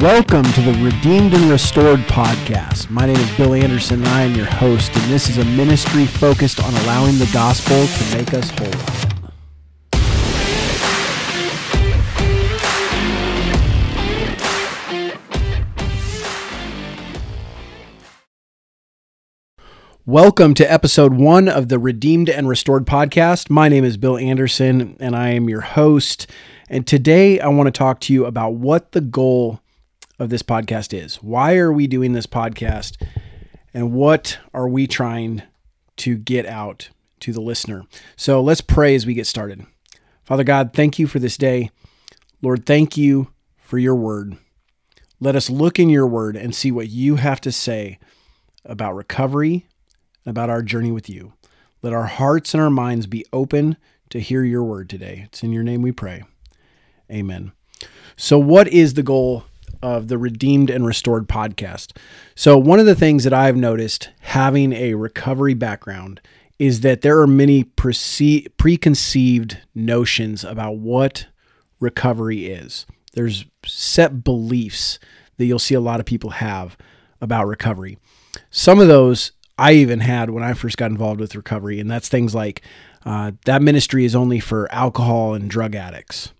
Welcome to the Redeemed and Restored podcast. My name is Bill Anderson and I am your host, and this is a ministry focused on allowing the gospel to make us whole. Welcome to episode one of the Redeemed and Restored podcast. My name is Bill Anderson and I am your host. And today I want to talk to you about what the goal of this podcast is. Why are we doing this podcast? And what are we trying to get out to the listener? So let's pray as we get started. Father God, thank you for this day. Lord, thank you for your word. Let us look in your word and see what you have to say about recovery, about our journey with you. Let our hearts and our minds be open to hear your word today. It's in your name we pray. Amen. So, what is the goal of the Redeemed and Restored podcast? So, one of the things that I've noticed having a recovery background is that there are many prece- preconceived notions about what recovery is. There's set beliefs that you'll see a lot of people have about recovery. Some of those I even had when I first got involved with recovery, and that's things like uh, that ministry is only for alcohol and drug addicts.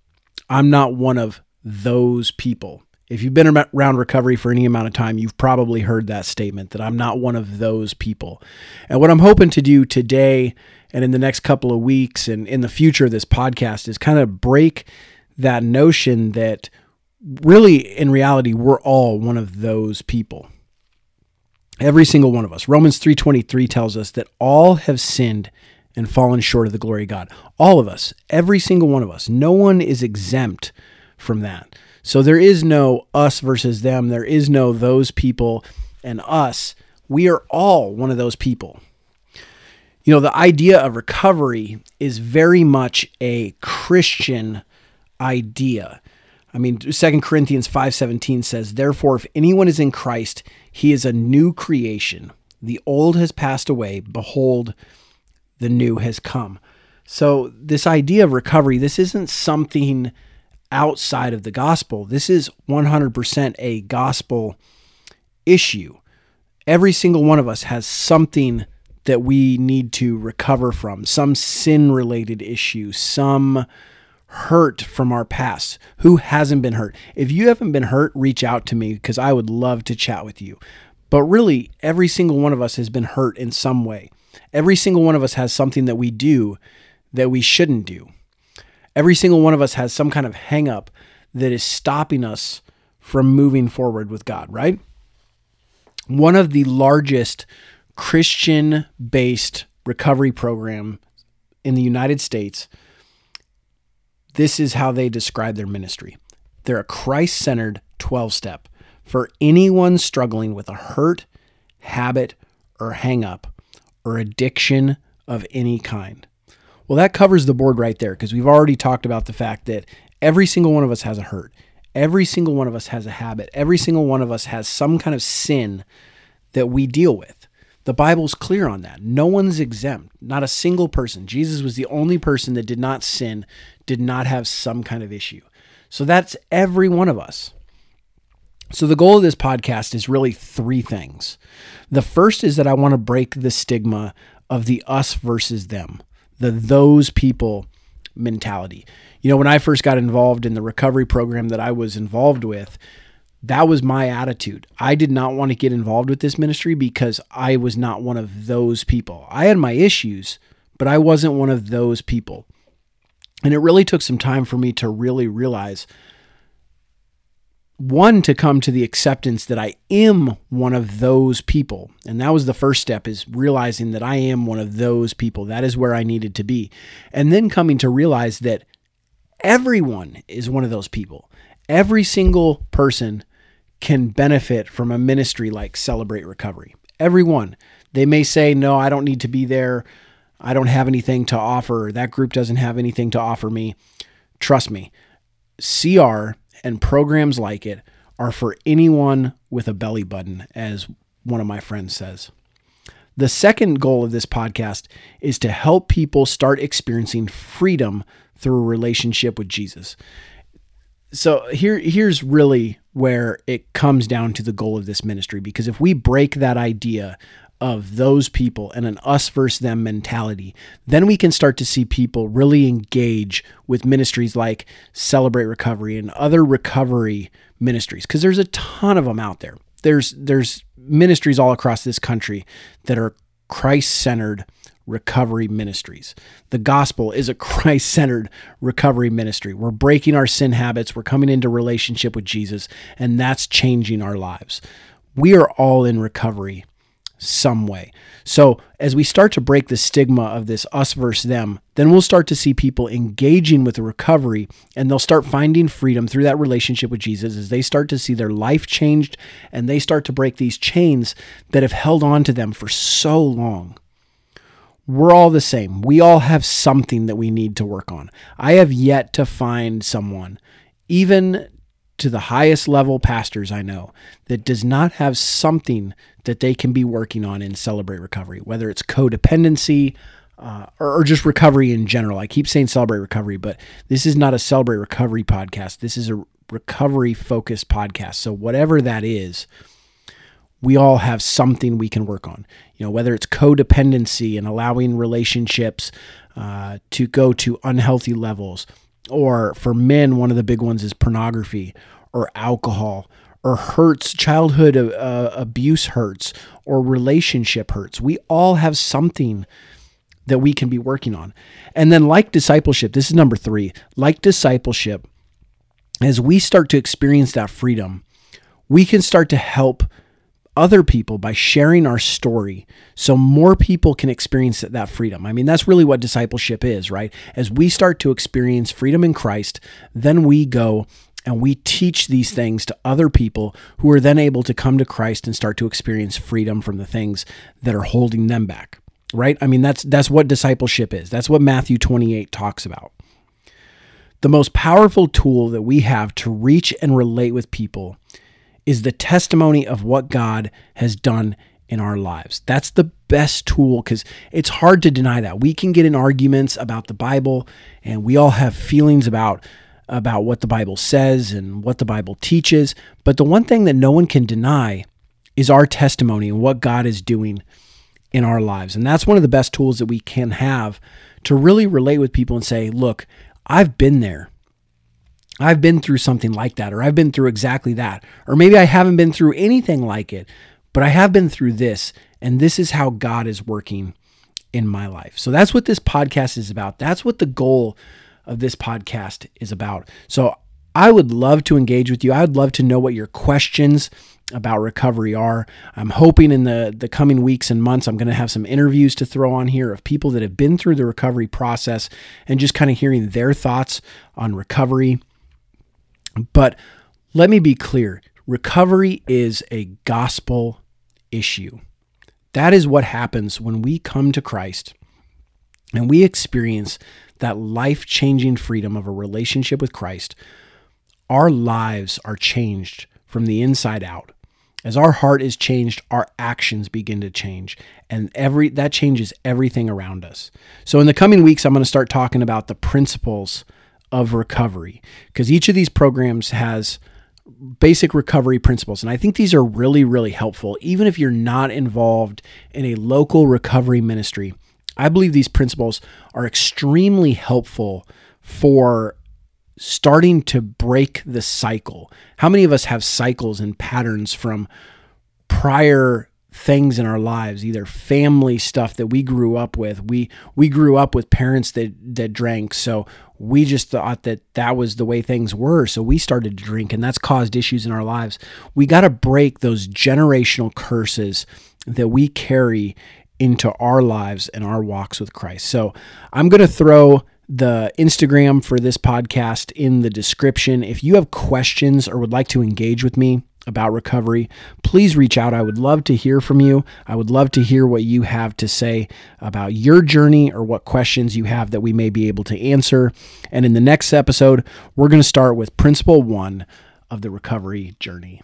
I'm not one of those people. If you've been around recovery for any amount of time, you've probably heard that statement that I'm not one of those people. And what I'm hoping to do today and in the next couple of weeks and in the future of this podcast is kind of break that notion that really, in reality, we're all one of those people. Every single one of us. Romans 3:23 tells us that all have sinned and fallen short of the glory of God. All of us, every single one of us. No one is exempt from that. So there is no us versus them. There is no those people and us. We are all one of those people. You know, the idea of recovery is very much a Christian idea. I mean, 2 Corinthians 5:17 says, "Therefore if anyone is in Christ, he is a new creation. The old has passed away; behold, the new has come." So, this idea of recovery, this isn't something outside of the gospel. This is 100% a gospel issue. Every single one of us has something that we need to recover from, some sin related issue, some hurt from our past. Who hasn't been hurt? If you haven't been hurt, reach out to me because I would love to chat with you. But really, every single one of us has been hurt in some way. Every single one of us has something that we do that we shouldn't do. Every single one of us has some kind of hangup that is stopping us from moving forward with God, right? One of the largest Christian based recovery program in the United States this is how they describe their ministry. They're a Christ centered 12 step for anyone struggling with a hurt, habit, or hang up, or addiction of any kind. Well, that covers the board right there because we've already talked about the fact that every single one of us has a hurt. Every single one of us has a habit. Every single one of us has some kind of sin that we deal with. The Bible's clear on that. No one's exempt, not a single person. Jesus was the only person that did not sin, did not have some kind of issue. So that's every one of us. So the goal of this podcast is really three things. The first is that I want to break the stigma of the us versus them, the those people mentality. You know, when I first got involved in the recovery program that I was involved with, that was my attitude. I did not want to get involved with this ministry because I was not one of those people. I had my issues, but I wasn't one of those people. And it really took some time for me to really realize one to come to the acceptance that I am one of those people. And that was the first step is realizing that I am one of those people. That is where I needed to be. And then coming to realize that everyone is one of those people. Every single person can benefit from a ministry like Celebrate Recovery. Everyone. They may say, no, I don't need to be there. I don't have anything to offer. That group doesn't have anything to offer me. Trust me, CR and programs like it are for anyone with a belly button, as one of my friends says. The second goal of this podcast is to help people start experiencing freedom through a relationship with Jesus. So here here's really where it comes down to the goal of this ministry. Because if we break that idea of those people and an us versus them mentality, then we can start to see people really engage with ministries like Celebrate Recovery and other recovery ministries because there's a ton of them out there. There's there's ministries all across this country that are Christ-centered recovery ministries. The gospel is a Christ-centered recovery ministry. We're breaking our sin habits, we're coming into relationship with Jesus, and that's changing our lives. We are all in recovery some way. So, as we start to break the stigma of this us versus them, then we'll start to see people engaging with the recovery and they'll start finding freedom through that relationship with Jesus as they start to see their life changed and they start to break these chains that have held on to them for so long. We're all the same. We all have something that we need to work on. I have yet to find someone, even to the highest level pastors I know that does not have something that they can be working on in Celebrate Recovery, whether it's codependency uh, or, or, just recovery in general. I keep saying Celebrate Recovery, but this is not a Celebrate Recovery podcast. This is a recovery focused podcast. So, whatever that is, we all have something we can work on. You know, whether it's codependency and allowing relationships uh, to go to unhealthy levels, or for men, one of the big ones is pornography or alcohol or hurts, childhood uh, abuse hurts or relationship hurts. We all have something that we can be working on. And then, like discipleship, this is number three, like discipleship, as we start to experience that freedom, we can start to help other people by sharing our story so more people can experience that freedom. I mean, that's really what discipleship is, right? As we start to experience freedom in Christ, then we go and we teach these things to other people who are then able to come to Christ and start to experience freedom from the things that are holding them back. Right? I mean, that's that's what discipleship is. That's what Matthew 28 talks about. The most powerful tool that we have to reach and relate with people is the testimony of what God has done in our lives. That's the best tool because it's hard to deny that. We can get in arguments about the Bible and we all have feelings about about what the Bible says and what the Bible teaches, but the one thing that no one can deny is our testimony and what God is doing in our lives. And that's one of the best tools that we can have to really relate with people and say, "Look, I've been there. I've been through something like that, or I've been through exactly that. Or maybe I haven't been through anything like it, but I have been through this, and this is how God is working in my life. So that's what this podcast is about. That's what the goal of this podcast is about. So I would love to engage with you. I would love to know what your questions about recovery are. I'm hoping in the the coming weeks and months I'm going to have some interviews to throw on here of people that have been through the recovery process and just kind of hearing their thoughts on recovery but let me be clear recovery is a gospel issue. That is what happens when we come to Christ and we experience that life changing freedom of a relationship with Christ. Our lives are changed from the inside out. As our heart is changed, our actions begin to change, and every that changes everything around us. So in the coming weeks I'm going to start talking about the principles of recovery because each of these programs has basic recovery principles. And I think these are really, really helpful, even if you're not involved in a local recovery ministry. I believe these principles are extremely helpful for starting to break the cycle. How many of us have cycles and patterns from prior things in our lives either family stuff that we grew up with. We we grew up with parents that that drank. So we just thought that that was the way things were. So we started to drink and that's caused issues in our lives. We got to break those generational curses that we carry into our lives and our walks with Christ. So i'm going to throw the Instagram for this podcast in the description. If you have questions or would like to engage with me, about recovery, please reach out. I would love to hear from you. I would love to hear what you have to say about your journey or what questions you have that we may be able to answer. And in the next episode, we're going to start with principle one of the recovery journey.